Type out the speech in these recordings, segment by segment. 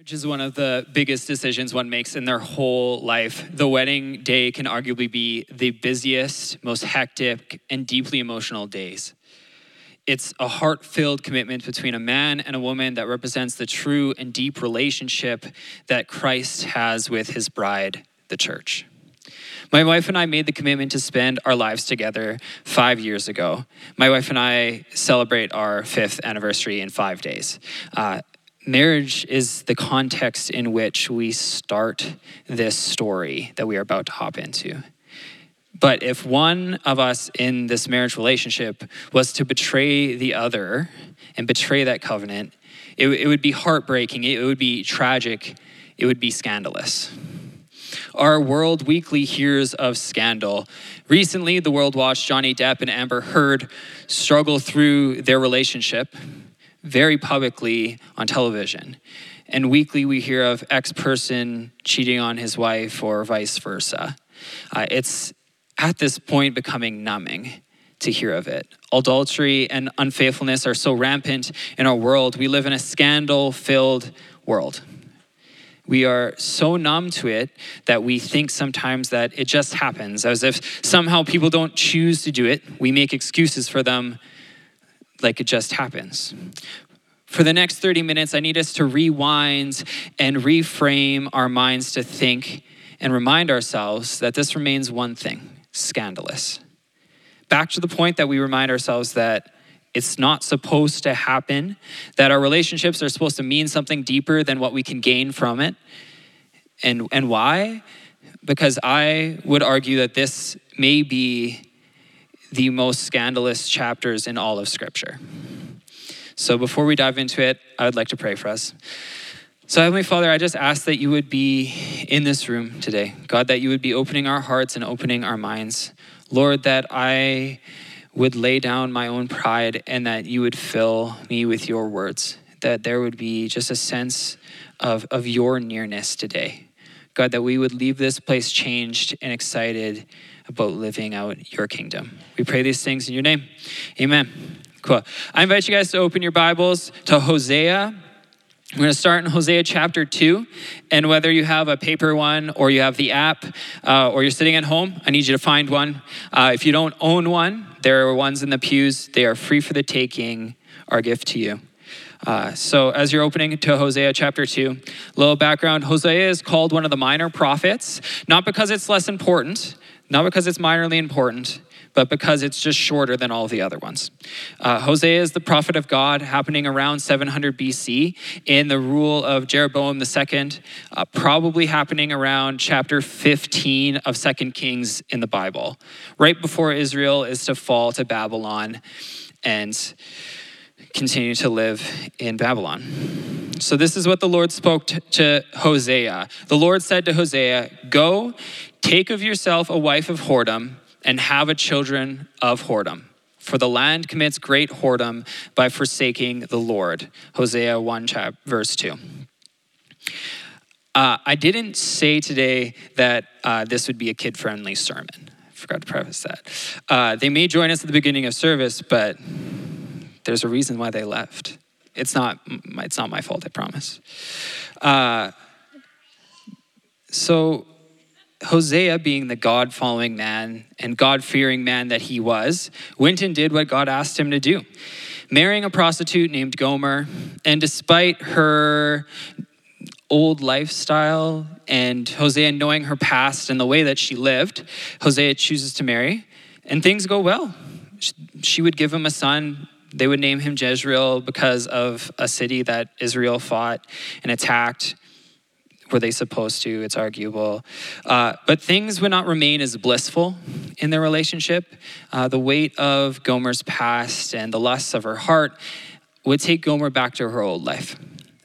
Marriage is one of the biggest decisions one makes in their whole life. The wedding day can arguably be the busiest, most hectic, and deeply emotional days. It's a heart filled commitment between a man and a woman that represents the true and deep relationship that Christ has with his bride, the church. My wife and I made the commitment to spend our lives together five years ago. My wife and I celebrate our fifth anniversary in five days. Uh, marriage is the context in which we start this story that we are about to hop into. But if one of us in this marriage relationship was to betray the other and betray that covenant, it, it would be heartbreaking, it would be tragic, it would be scandalous. Our world weekly hears of scandal. Recently, the world watched Johnny Depp and Amber Heard struggle through their relationship very publicly on television. And weekly, we hear of X person cheating on his wife or vice versa. Uh, it's at this point becoming numbing to hear of it. Adultery and unfaithfulness are so rampant in our world. We live in a scandal filled world. We are so numb to it that we think sometimes that it just happens, as if somehow people don't choose to do it. We make excuses for them like it just happens. For the next 30 minutes, I need us to rewind and reframe our minds to think and remind ourselves that this remains one thing scandalous. Back to the point that we remind ourselves that it's not supposed to happen, that our relationships are supposed to mean something deeper than what we can gain from it. And, and why? Because I would argue that this may be the most scandalous chapters in all of Scripture. So before we dive into it, I would like to pray for us. So, Heavenly Father, I just ask that you would be in this room today. God, that you would be opening our hearts and opening our minds. Lord, that I would lay down my own pride and that you would fill me with your words. That there would be just a sense of, of your nearness today. God, that we would leave this place changed and excited about living out your kingdom. We pray these things in your name. Amen. Cool. I invite you guys to open your Bibles to Hosea. We're going to start in Hosea chapter 2. And whether you have a paper one or you have the app uh, or you're sitting at home, I need you to find one. Uh, if you don't own one, there are ones in the pews. They are free for the taking, our gift to you. Uh, so, as you're opening to Hosea chapter 2, little background Hosea is called one of the minor prophets, not because it's less important, not because it's minorly important, but because it's just shorter than all the other ones. Uh, Hosea is the prophet of God happening around 700 BC in the rule of Jeroboam II, uh, probably happening around chapter 15 of Second Kings in the Bible, right before Israel is to fall to Babylon and continue to live in Babylon. So, this is what the Lord spoke to, Hosea. The Lord said to Hosea, Go, Take of yourself a wife of whoredom and have a children of whoredom. For the land commits great whoredom by forsaking the Lord. Hosea 1, chap, verse 2. Uh, I didn't say today that uh, this would be a kid friendly sermon. I forgot to preface that. Uh, they may join us at the beginning of service, but there's a reason why they left. It's not, it's not my fault, I promise. Uh, so, Hosea, being the God following man and God fearing man that he was, went and did what God asked him to do, marrying a prostitute named Gomer. And despite her old lifestyle and Hosea knowing her past and the way that she lived, Hosea chooses to marry, and things go well. She would give him a son. They would name him Jezreel because of a city that Israel fought and attacked. Were they supposed to? It's arguable. Uh, but things would not remain as blissful in their relationship. Uh, the weight of Gomer's past and the lusts of her heart would take Gomer back to her old life.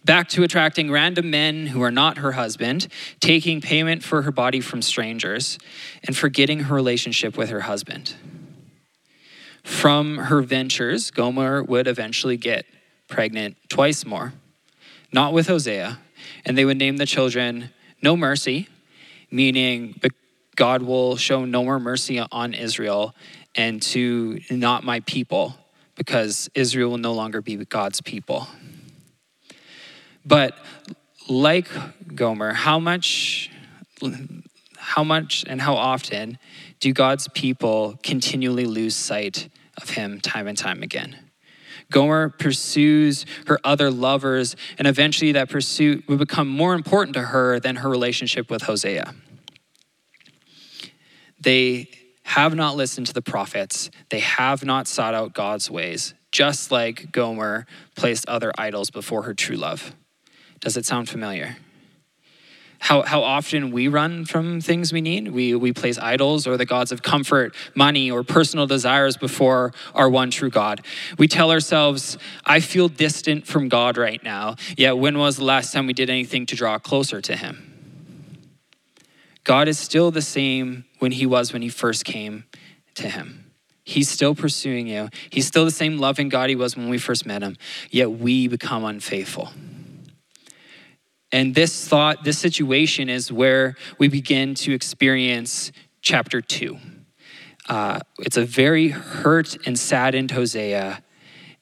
Back to attracting random men who are not her husband, taking payment for her body from strangers, and forgetting her relationship with her husband. From her ventures, Gomer would eventually get pregnant twice more, not with Hosea, and they would name the children No Mercy, meaning God will show no more mercy on Israel, and to not my people, because Israel will no longer be God's people. But like Gomer, how much, how much and how often do God's people continually lose sight of him time and time again? Gomer pursues her other lovers, and eventually that pursuit will become more important to her than her relationship with Hosea. They have not listened to the prophets, they have not sought out God's ways, just like Gomer placed other idols before her true love. Does it sound familiar? How, how often we run from things we need. We, we place idols or the gods of comfort, money, or personal desires before our one true God. We tell ourselves, I feel distant from God right now, yet when was the last time we did anything to draw closer to Him? God is still the same when He was when He first came to Him. He's still pursuing you. He's still the same loving God He was when we first met Him, yet we become unfaithful. And this thought, this situation is where we begin to experience chapter two. Uh, it's a very hurt and saddened Hosea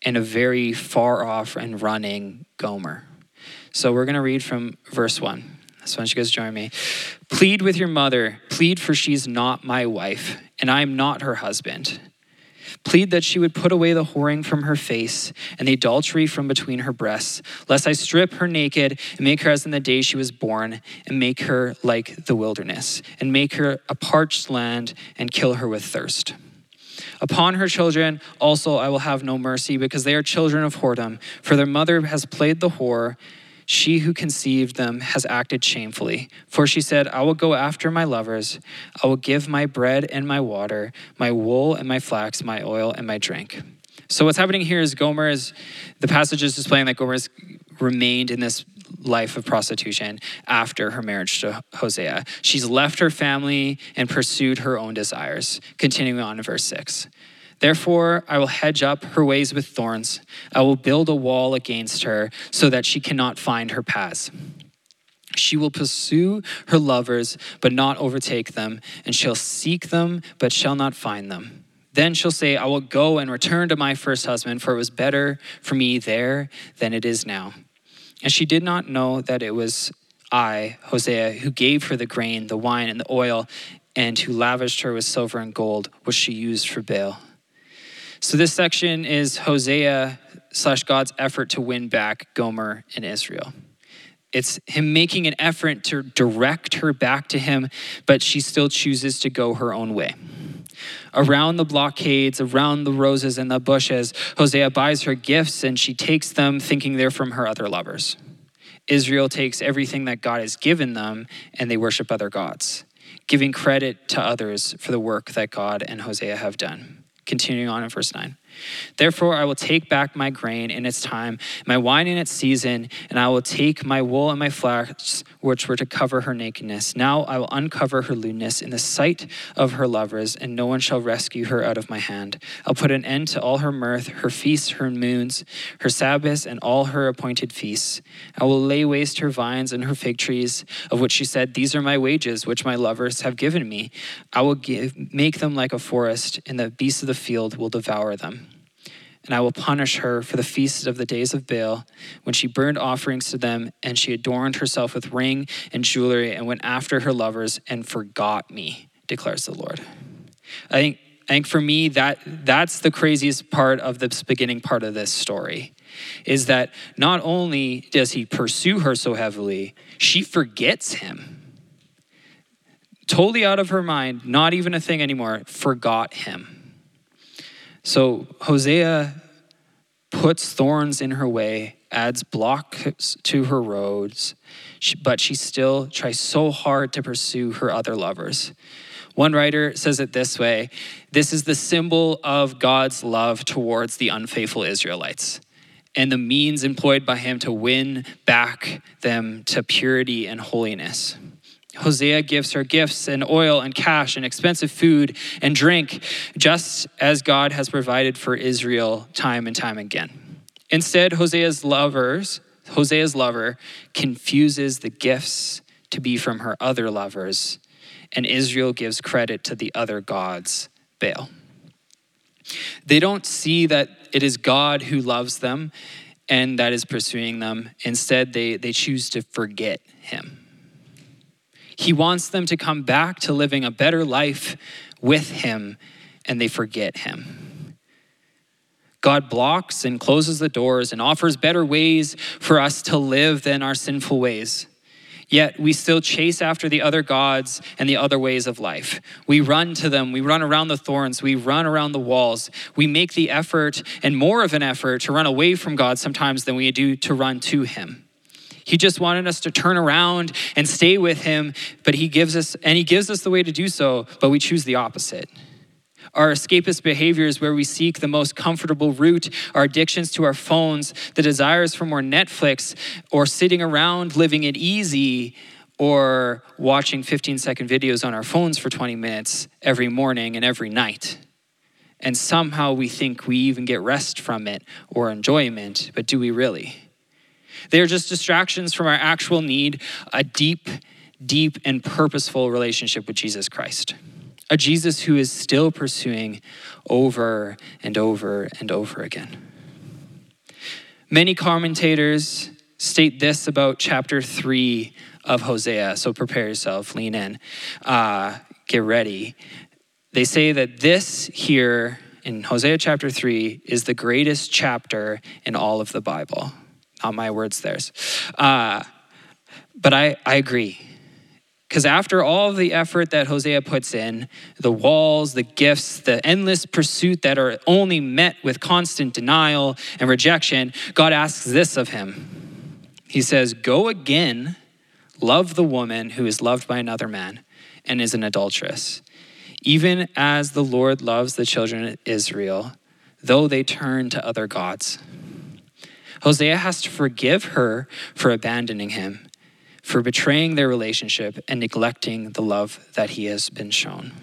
and a very far off and running Gomer. So we're going to read from verse one. So why don't you guys join me? Plead with your mother, plead for she's not my wife, and I am not her husband. Plead that she would put away the whoring from her face and the adultery from between her breasts, lest I strip her naked and make her as in the day she was born, and make her like the wilderness, and make her a parched land, and kill her with thirst. Upon her children also I will have no mercy, because they are children of whoredom, for their mother has played the whore she who conceived them has acted shamefully. For she said, I will go after my lovers. I will give my bread and my water, my wool and my flax, my oil and my drink. So, what's happening here is Gomer is, the passage is displaying that Gomer has remained in this life of prostitution after her marriage to Hosea. She's left her family and pursued her own desires. Continuing on in verse 6. Therefore, I will hedge up her ways with thorns. I will build a wall against her so that she cannot find her paths. She will pursue her lovers, but not overtake them, and shall seek them, but shall not find them. Then she'll say, I will go and return to my first husband, for it was better for me there than it is now. And she did not know that it was I, Hosea, who gave her the grain, the wine, and the oil, and who lavished her with silver and gold, which she used for Baal. So this section is Hosea slash God's effort to win back Gomer and Israel. It's him making an effort to direct her back to him, but she still chooses to go her own way. Around the blockades, around the roses and the bushes, Hosea buys her gifts and she takes them thinking they're from her other lovers. Israel takes everything that God has given them and they worship other gods, giving credit to others for the work that God and Hosea have done. Continuing on in verse 9. Therefore, I will take back my grain in its time, my wine in its season, and I will take my wool and my flax, which were to cover her nakedness. Now I will uncover her lewdness in the sight of her lovers, and no one shall rescue her out of my hand. I'll put an end to all her mirth, her feasts, her moons, her Sabbaths, and all her appointed feasts. I will lay waste her vines and her fig trees, of which she said, These are my wages, which my lovers have given me. I will give, make them like a forest, and the beasts of the field will devour them and I will punish her for the feasts of the days of Baal, when she burned offerings to them, and she adorned herself with ring and jewelry, and went after her lovers and forgot me, declares the Lord. I think, I think for me, that, that's the craziest part of this beginning part of this story. Is that not only does he pursue her so heavily, she forgets him. Totally out of her mind, not even a thing anymore, forgot him. So Hosea puts thorns in her way, adds blocks to her roads, but she still tries so hard to pursue her other lovers. One writer says it this way this is the symbol of God's love towards the unfaithful Israelites and the means employed by him to win back them to purity and holiness. Hosea gives her gifts and oil and cash and expensive food and drink, just as God has provided for Israel time and time again. Instead, Hosea's lovers, Hosea's lover confuses the gifts to be from her other lovers, and Israel gives credit to the other gods, Baal. They don't see that it is God who loves them and that is pursuing them. Instead, they, they choose to forget him. He wants them to come back to living a better life with him, and they forget him. God blocks and closes the doors and offers better ways for us to live than our sinful ways. Yet we still chase after the other gods and the other ways of life. We run to them. We run around the thorns. We run around the walls. We make the effort and more of an effort to run away from God sometimes than we do to run to Him. He just wanted us to turn around and stay with Him, but He gives us, and He gives us the way to do so, but we choose the opposite. Our escapist behaviors, where we seek the most comfortable route, our addictions to our phones, the desires for more Netflix, or sitting around living it easy, or watching 15 second videos on our phones for 20 minutes every morning and every night. And somehow we think we even get rest from it or enjoyment, but do we really? They are just distractions from our actual need, a deep, deep, and purposeful relationship with Jesus Christ a Jesus who is still pursuing over and over and over again. Many commentators state this about chapter 3 of Hosea, so prepare yourself, lean in, uh, get ready. They say that this here in Hosea chapter 3 is the greatest chapter in all of the Bible. Not my words, theirs. Uh, but I, I agree. Because after all of the effort that Hosea puts in, the walls, the gifts, the endless pursuit that are only met with constant denial and rejection, God asks this of him. He says, Go again, love the woman who is loved by another man and is an adulteress, even as the Lord loves the children of Israel, though they turn to other gods. Hosea has to forgive her for abandoning him for betraying their relationship and neglecting the love that he has been shown.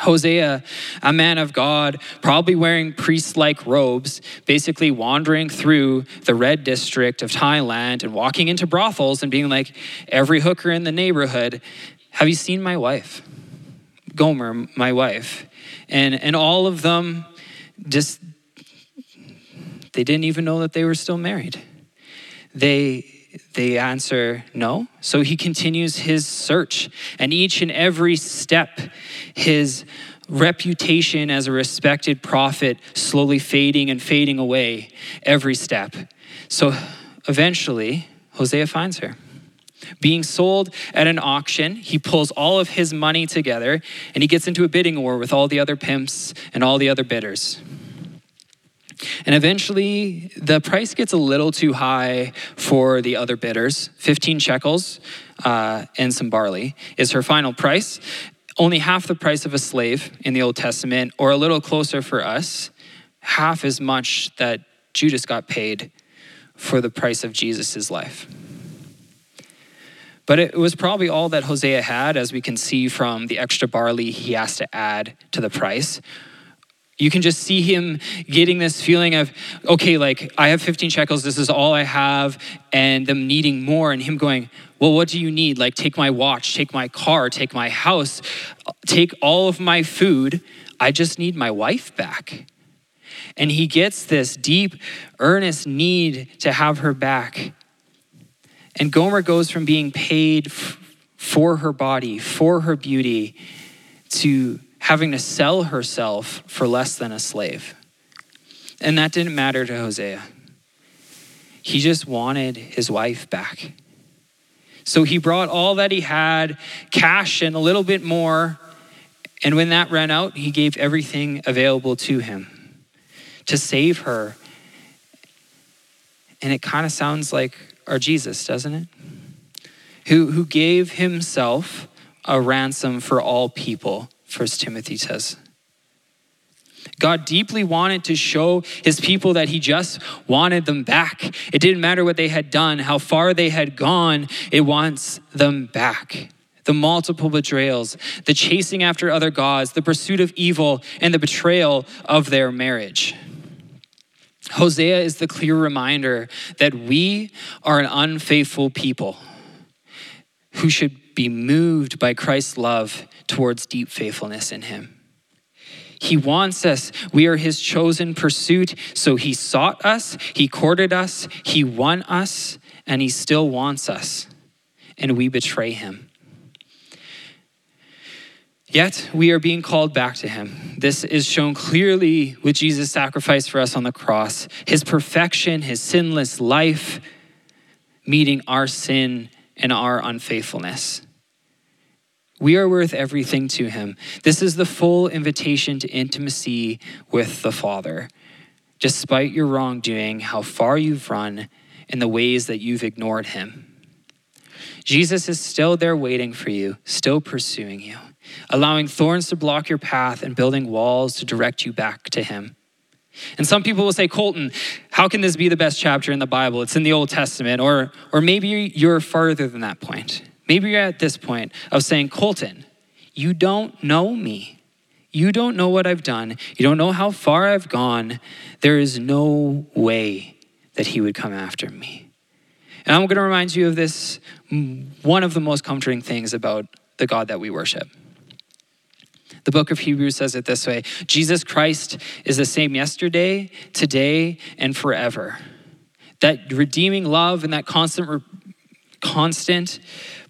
Hosea, a man of God, probably wearing priest like robes, basically wandering through the red district of Thailand and walking into brothels and being like, every hooker in the neighborhood, have you seen my wife? Gomer, my wife. And, and all of them just, they didn't even know that they were still married. They, they answer no. So he continues his search. And each and every step, his reputation as a respected prophet slowly fading and fading away every step. So eventually, Hosea finds her. Being sold at an auction, he pulls all of his money together and he gets into a bidding war with all the other pimps and all the other bidders. And eventually, the price gets a little too high for the other bidders. 15 shekels uh, and some barley is her final price. Only half the price of a slave in the Old Testament, or a little closer for us, half as much that Judas got paid for the price of Jesus' life. But it was probably all that Hosea had, as we can see from the extra barley he has to add to the price. You can just see him getting this feeling of, okay, like I have 15 shekels, this is all I have, and them needing more, and him going, well, what do you need? Like, take my watch, take my car, take my house, take all of my food. I just need my wife back. And he gets this deep, earnest need to have her back. And Gomer goes from being paid for her body, for her beauty, to having to sell herself for less than a slave. And that didn't matter to Hosea. He just wanted his wife back. So he brought all that he had, cash and a little bit more. And when that ran out, he gave everything available to him to save her. And it kind of sounds like our Jesus, doesn't it? Who, who gave himself a ransom for all people First Timothy says. God deeply wanted to show his people that he just wanted them back. It didn't matter what they had done, how far they had gone, it wants them back. The multiple betrayals, the chasing after other gods, the pursuit of evil, and the betrayal of their marriage. Hosea is the clear reminder that we are an unfaithful people who should be moved by Christ's love towards deep faithfulness in Him. He wants us. We are his chosen pursuit. So he sought us, he courted us, he won us, and he still wants us. And we betray him. Yet we are being called back to him. This is shown clearly with Jesus' sacrifice for us on the cross. His perfection, his sinless life, meeting our sin and our unfaithfulness. We are worth everything to him. This is the full invitation to intimacy with the Father. Despite your wrongdoing, how far you've run, and the ways that you've ignored him. Jesus is still there waiting for you, still pursuing you, allowing thorns to block your path and building walls to direct you back to him. And some people will say, Colton, how can this be the best chapter in the Bible? It's in the Old Testament. Or, or maybe you're farther than that point. Maybe you're at this point of saying, Colton, you don't know me. You don't know what I've done. You don't know how far I've gone. There is no way that he would come after me. And I'm going to remind you of this one of the most comforting things about the God that we worship. The book of Hebrews says it this way Jesus Christ is the same yesterday, today, and forever. That redeeming love and that constant, constant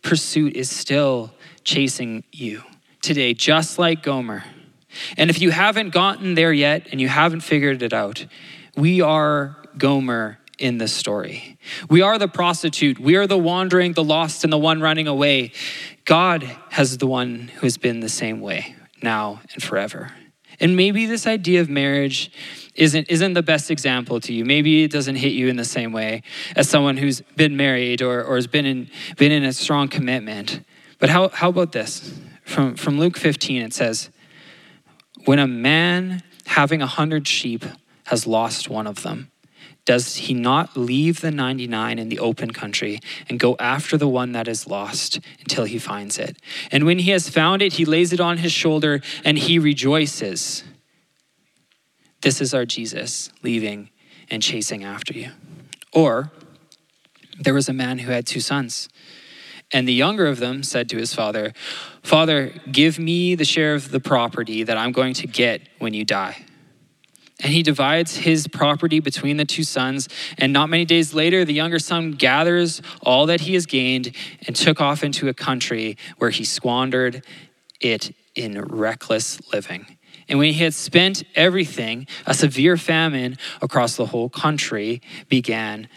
pursuit is still chasing you today, just like Gomer. And if you haven't gotten there yet and you haven't figured it out, we are Gomer in this story. We are the prostitute. We are the wandering, the lost, and the one running away. God has the one who has been the same way now and forever. And maybe this idea of marriage isn't, isn't the best example to you. Maybe it doesn't hit you in the same way as someone who's been married or, or has been in, been in a strong commitment. But how, how about this? From, from Luke 15, it says, When a man having a hundred sheep has lost one of them, does he not leave the 99 in the open country and go after the one that is lost until he finds it? And when he has found it, he lays it on his shoulder and he rejoices. This is our Jesus leaving and chasing after you. Or there was a man who had two sons. And the younger of them said to his father, Father, give me the share of the property that I'm going to get when you die. And he divides his property between the two sons. And not many days later, the younger son gathers all that he has gained and took off into a country where he squandered it in reckless living. And when he had spent everything, a severe famine across the whole country began,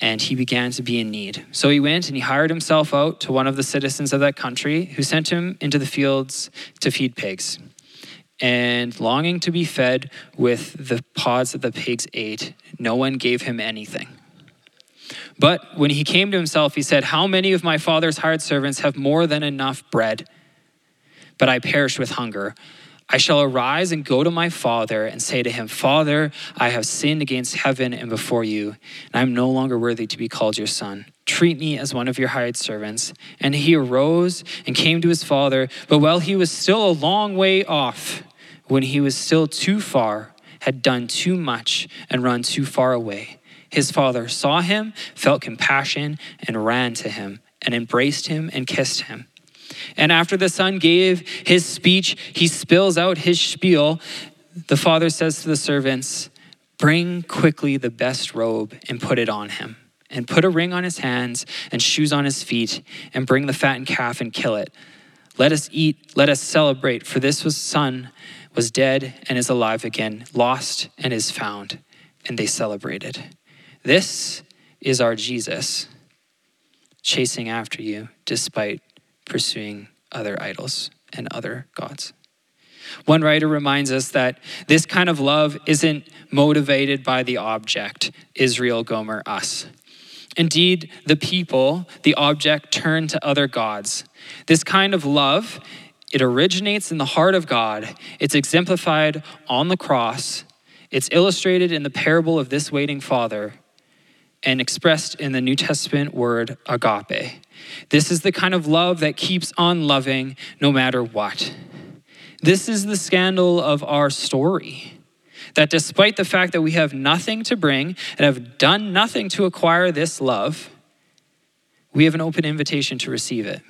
and he began to be in need. So he went and he hired himself out to one of the citizens of that country, who sent him into the fields to feed pigs and longing to be fed with the pods that the pigs ate, no one gave him anything. But when he came to himself, he said, How many of my father's hired servants have more than enough bread? But I perish with hunger. I shall arise and go to my father and say to him, Father, I have sinned against heaven and before you, and I am no longer worthy to be called your son. Treat me as one of your hired servants. And he arose and came to his father, but while he was still a long way off, when he was still too far, had done too much, and run too far away. His father saw him, felt compassion, and ran to him, and embraced him and kissed him. And after the son gave his speech, he spills out his spiel. The father says to the servants, Bring quickly the best robe and put it on him, and put a ring on his hands and shoes on his feet, and bring the fattened calf and kill it. Let us eat, let us celebrate, for this was son was dead and is alive again, lost and is found. And they celebrated. This is our Jesus chasing after you despite pursuing other idols and other gods. One writer reminds us that this kind of love isn't motivated by the object, Israel, Gomer, us. Indeed, the people, the object, turn to other gods. This kind of love it originates in the heart of God. It's exemplified on the cross. It's illustrated in the parable of this waiting father and expressed in the New Testament word agape. This is the kind of love that keeps on loving no matter what. This is the scandal of our story. That despite the fact that we have nothing to bring and have done nothing to acquire this love, we have an open invitation to receive it.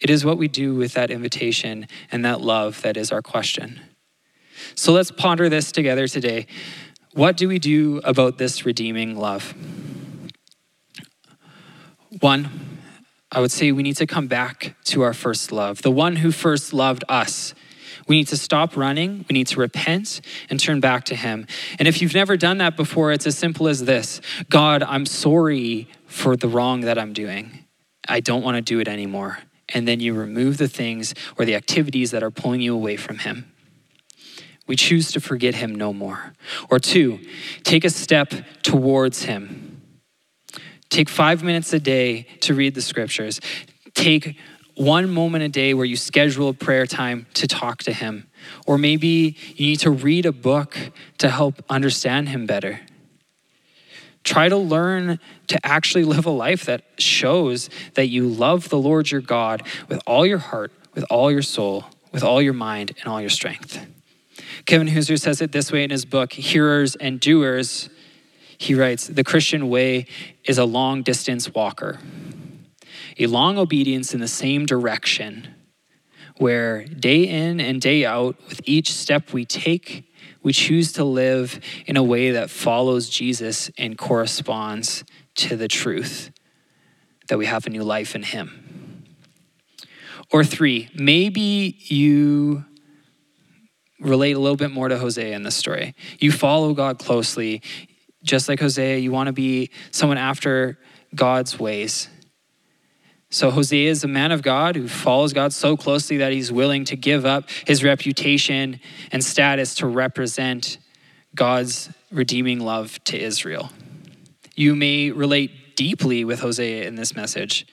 It is what we do with that invitation and that love that is our question. So let's ponder this together today. What do we do about this redeeming love? One, I would say we need to come back to our first love, the one who first loved us. We need to stop running. We need to repent and turn back to Him. And if you've never done that before, it's as simple as this God, I'm sorry for the wrong that I'm doing. I don't want to do it anymore. And then you remove the things or the activities that are pulling you away from Him. We choose to forget Him no more. Or two, take a step towards Him. Take five minutes a day to read the scriptures. Take one moment a day where you schedule a prayer time to talk to Him. Or maybe you need to read a book to help understand Him better. Try to learn to actually live a life that shows that you love the Lord your God with all your heart, with all your soul, with all your mind, and all your strength. Kevin Hooser says it this way in his book, Hearers and Doers. He writes The Christian way is a long distance walker a long obedience in the same direction, where day in and day out, with each step we take, we choose to live in a way that follows Jesus and corresponds to the truth that we have a new life in Him. Or three, maybe you relate a little bit more to Hosea in this story. You follow God closely, just like Hosea, you want to be someone after God's ways. So Hosea is a man of God who follows God so closely that he's willing to give up his reputation and status to represent God's redeeming love to Israel. You may relate deeply with Hosea in this message,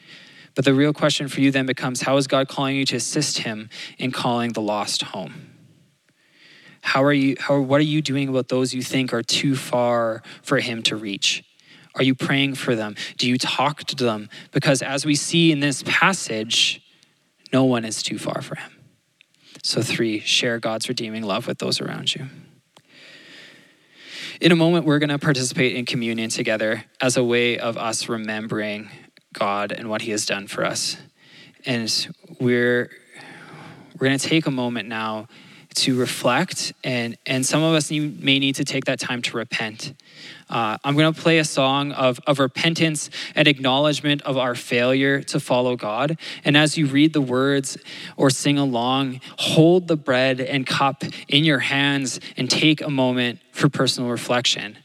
but the real question for you then becomes how is God calling you to assist him in calling the lost home? How are you how what are you doing about those you think are too far for him to reach? Are you praying for them? Do you talk to them? Because as we see in this passage, no one is too far for him. So, three, share God's redeeming love with those around you. In a moment, we're going to participate in communion together as a way of us remembering God and what He has done for us. And we're, we're going to take a moment now to reflect, and, and some of us may need to take that time to repent. Uh, I'm going to play a song of, of repentance and acknowledgement of our failure to follow God. And as you read the words or sing along, hold the bread and cup in your hands and take a moment for personal reflection.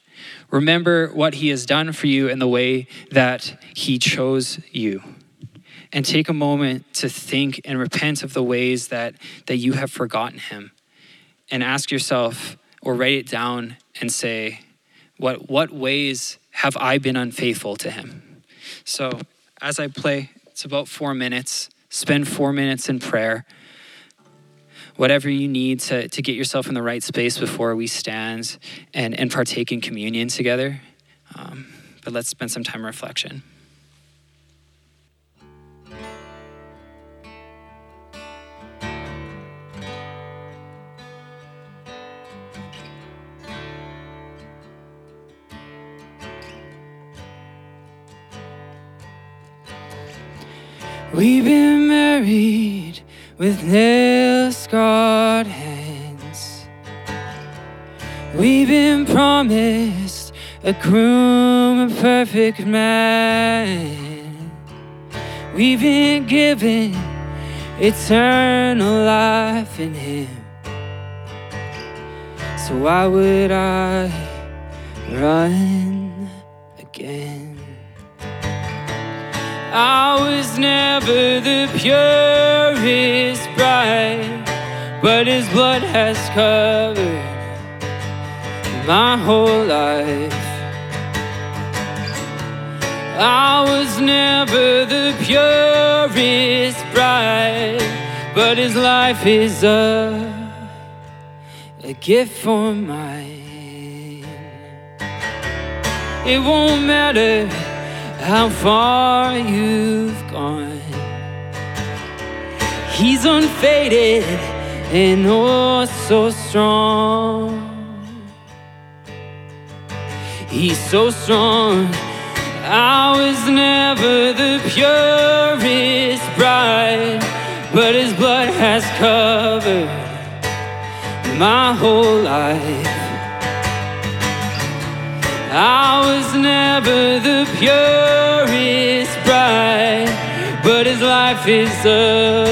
Remember what He has done for you and the way that He chose you and take a moment to think and repent of the ways that, that you have forgotten him and ask yourself or write it down and say, what, what ways have I been unfaithful to him? So as I play, it's about four minutes. Spend four minutes in prayer. Whatever you need to, to get yourself in the right space before we stand and, and partake in communion together. Um, but let's spend some time reflection. We've been married with nail scarred hands. We've been promised a groom, a perfect man. We've been given eternal life in Him. So why would I run again? I was never the purest bride, but His blood has covered my whole life. I was never the purest bride, but His life is a, a gift for mine. It won't matter how far you've gone. He's unfaded and oh so strong. He's so strong. I was never the purest bride, but his blood has covered my whole life. I was never the purest bride, but his life is a,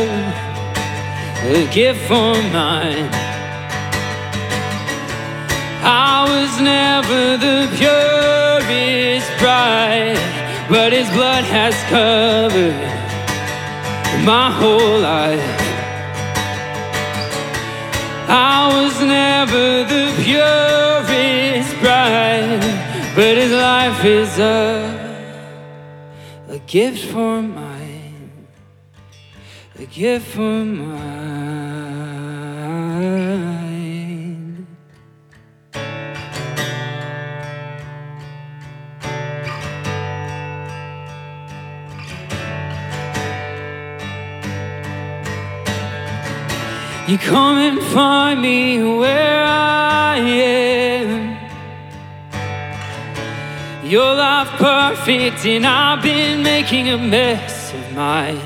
a gift for mine. I was never the purest bride, but his blood has covered my whole life. I was never the purest bride, but his life is a, a gift for mine, a gift for mine. You come and find me where I am. Your life perfect, and I've been making a mess of mine.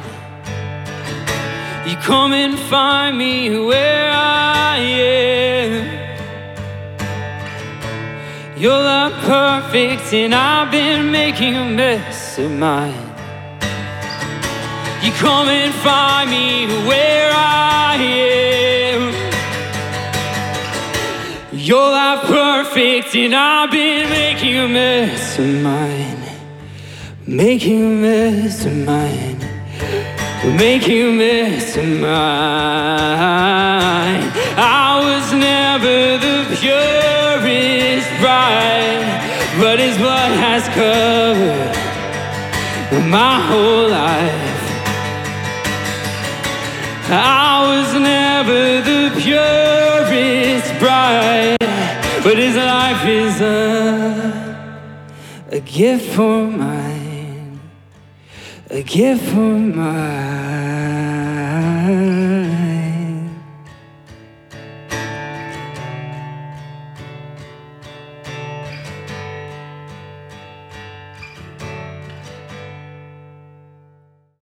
You come and find me where I am. Your life perfect, and I've been making a mess of mine. You come and find me where I am. Your life perfect, and I've been making a mess of mine. Making a mess of mine. Making a mess of mine. I was never the purest bride, but his blood has covered my whole life. I was never the purest bride, but his life is a, a gift for mine, a gift for mine.